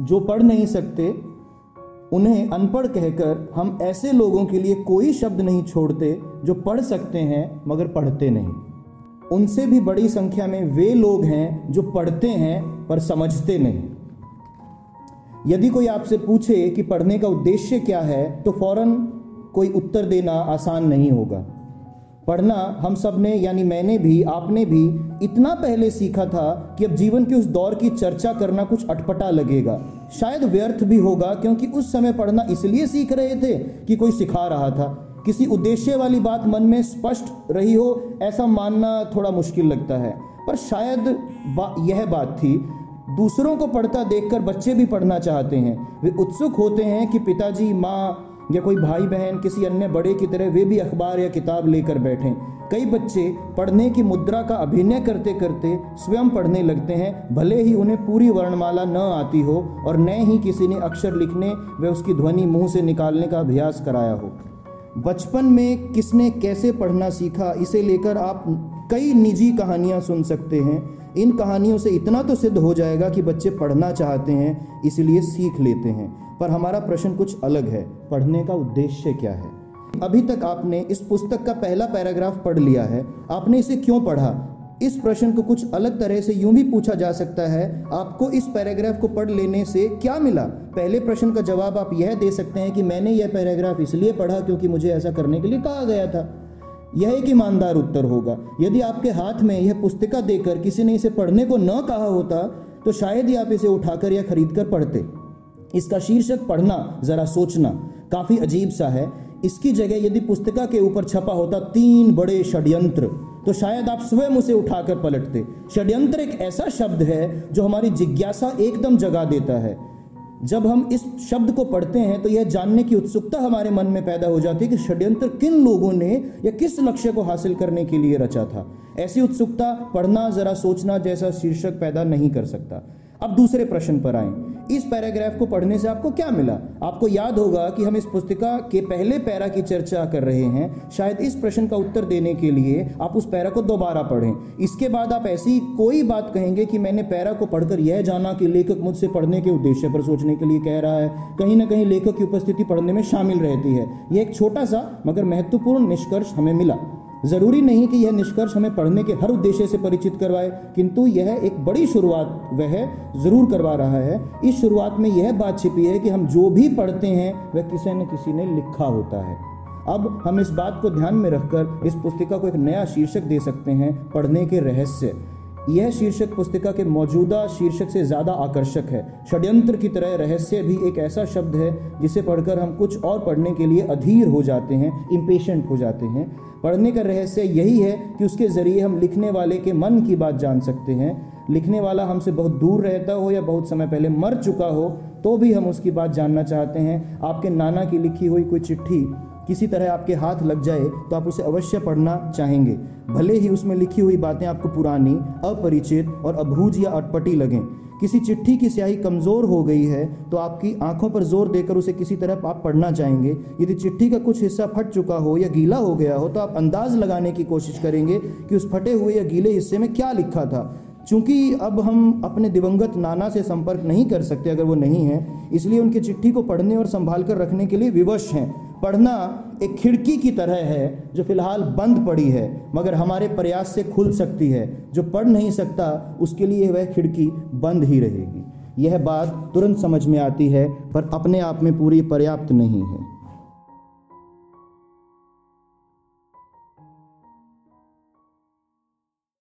जो पढ़ नहीं सकते, उन्हें अनपढ़ कहकर हम ऐसे लोगों के लिए कोई शब्द नहीं छोड़ते जो पढ़ सकते हैं मगर पढ़ते नहीं। उनसे भी बड़ी संख्या में वे लोग हैं जो पढ़ते हैं पर समझते नहीं। यदि कोई आपसे पूछे कि पढ़ने का उद्देश्य क्या है तो फ़ौरन कोई उत्तर देना आसान नहीं होगा। पढ़ना हम सबने यानी मैंने भी आपने भी इतना पहले सीखा था कि अब जीवन के उस दौर की चर्चा करना कुछ अटपटा लगेगा। शायद व्यर्थ भी होगा क्योंकि उस समय पढ़ना इसलिए सीख रहे थे कि कोई सिखा रहा था। किसी उद्देश्य वाली बात मन में स्पष्ट रही हो ऐसा मानना थोड़ा मुश्किल लगता है। पर शायद बा, यह बात थी दूसरों को पढ़ता देखकर बच्चे भी पढ़ना चाहते हैं। वे उत्सुक होते हैं कि पिताजी माँ या कोई भाई बहन किसी अन्य बड़े की तरह वे भी अखबार या किताब लेकर बैठें। कई बच्चे पढ़ने की मुद्रा का अभिनय करते करते स्वयं पढ़ने लगते हैं, भले ही उन्हें पूरी वर्णमाला न आती हो और न ही किसी ने अक्षर लिखने व उसकी ध्वनि मुँह से निकालने का अभ्यास कराया हो। बचपन में किसने कैसे पढ़ना सीखा, इसे लेकर आप कई निजी कहानियाँ सुन सकते हैं। इन कहानियों से इतना तो सिद्ध हो जाएगा कि बच्चे पढ़ना चाहते हैं, इसलिए सीख लेते हैं। पर हमारा प्रश्न कुछ अलग है। पढ़ने का उद्देश्य क्या है? अभी तक आपने इस पुस्तक का पहला पैराग्राफ पढ़ लिया है। आपने इसे क्यों पढ़ा? इस प्रश्न को कुछ अलग तरह से यूँ भी पूछा जा सकता है, आपको इस पैराग्राफ को पढ़ लेने से क्या मिला? पहले प्रश्न का जवाब आप यह दे सकते हैं कि मैंने यह पैराग्राफ इसलिए पढ़ा क्योंकि मुझे ऐसा करने के लिए कहा गया था। यह एक ईमानदार उत्तर होगा। यदि आपके हाथ में यह पुस्तिका देकर किसी ने इसे पढ़ने को न कहा होता तो शायद ही आप इसे उठाकर या खरीद कर पढ़ते। इसका शीर्षक पढ़ना, जरा सोचना। काफ़ी अजीब सा है। इसकी जगह यदि पुस्तिका के ऊपर छपा होता तीन बड़े षड्यंत्र तो शायद आप स्वयं उसे उठाकर पलटते। षड्यंत्र एक ऐसा शब्द है जो हमारी जिज्ञासा एकदम जगा देता है। जब हम इस शब्द को पढ़ते हैं तो यह जानने की उत्सुकता हमारे मन में पैदा हो जाती है कि षड्यंत्र किन लोगों ने या किस लक्ष्य को हासिल करने के लिए रचा था। ऐसी उत्सुकता पढ़ना, जरा सोचना जैसा शीर्षक पैदा नहीं कर सकता। अब दूसरे प्रश्न पर आए। इस पैराग्राफ को पढ़ने से आपको क्या मिला? आपको याद होगा कि हम इस पुस्तिका के पहले पैरा की चर्चा कर रहे हैं। शायद इस प्रश्न का उत्तर देने के लिए आप उस पैरा को दोबारा पढ़ें। इसके बाद आप ऐसी कोई बात कहेंगे कि मैंने पैरा को पढ़कर यह जाना कि लेखक मुझसे पढ़ने के उद्देश्य पर सोचने के लिए कह रहा है। कहीं ना कहीं लेखक की उपस्थिति पढ़ने में शामिल रहती है। यह एक छोटा सा, मगर महत्वपूर्ण निष्कर्ष हमें मिला। ज़रूरी नहीं कि यह निष्कर्ष हमें पढ़ने के हर उद्देश्य से परिचित करवाए, किंतु यह एक बड़ी शुरुआत वह ज़रूर करवा रहा है। इस शुरुआत में यह बात छिपी है कि हम जो भी पढ़ते हैं, वह किसी न किसी ने लिखा होता है। अब हम इस बात को ध्यान में रखकर इस पुस्तिका को एक नया शीर्षक दे सकते हैं, पढ़ने के रहस्य। यह शीर्षक पुस्तिका के मौजूदा शीर्षक से ज़्यादा आकर्षक है। षड्यंत्र की तरह रहस्य भी एक ऐसा शब्द है, जिसे पढ़कर हम कुछ और पढ़ने के लिए अधीर हो जाते हैं इम्पेशेंट हो जाते हैं। पढ़ने का रहस्य यही है कि उसके ज़रिए हम लिखने वाले के मन की बात जान सकते हैं। लिखने वाला हमसे बहुत दूर रहता हो या बहुत समय पहले मर चुका हो तो भी हम उसकी बात जानना चाहते हैं। आपके नाना की लिखी हुई कोई चिट्ठी किसी तरह आपके हाथ लग जाए तो आप उसे अवश्य पढ़ना चाहेंगे। भले ही उसमें लिखी हुई बातें आपको पुरानी, अपरिचित और अभूज या अटपटी लगें किसी चिट्ठी की स्याही कमज़ोर हो गई है तो आपकी आँखों पर ज़ोर देकर उसे किसी तरह आप पढ़ना चाहेंगे। यदि चिट्ठी का कुछ हिस्सा फट चुका हो या गीला हो गया हो तो आप अंदाज लगाने की कोशिश करेंगे कि उस फटे हुए या गीले हिस्से में क्या लिखा था। चूँकि अब हम अपने दिवंगत नाना से संपर्क नहीं कर सकते, अगर वो नहीं है, इसलिए उनकी चिट्ठी को पढ़ने और संभाल कर रखने के लिए विवश हैं। पढ़ना एक खिड़की की तरह है, जो फ़िलहाल बंद पड़ी है, मगर हमारे प्रयास से खुल सकती है। जो पढ़ नहीं सकता, उसके लिए वह खिड़की बंद ही रहेगी। यह बात तुरंत समझ में आती है, पर अपने आप में पूरी पर्याप्त नहीं है।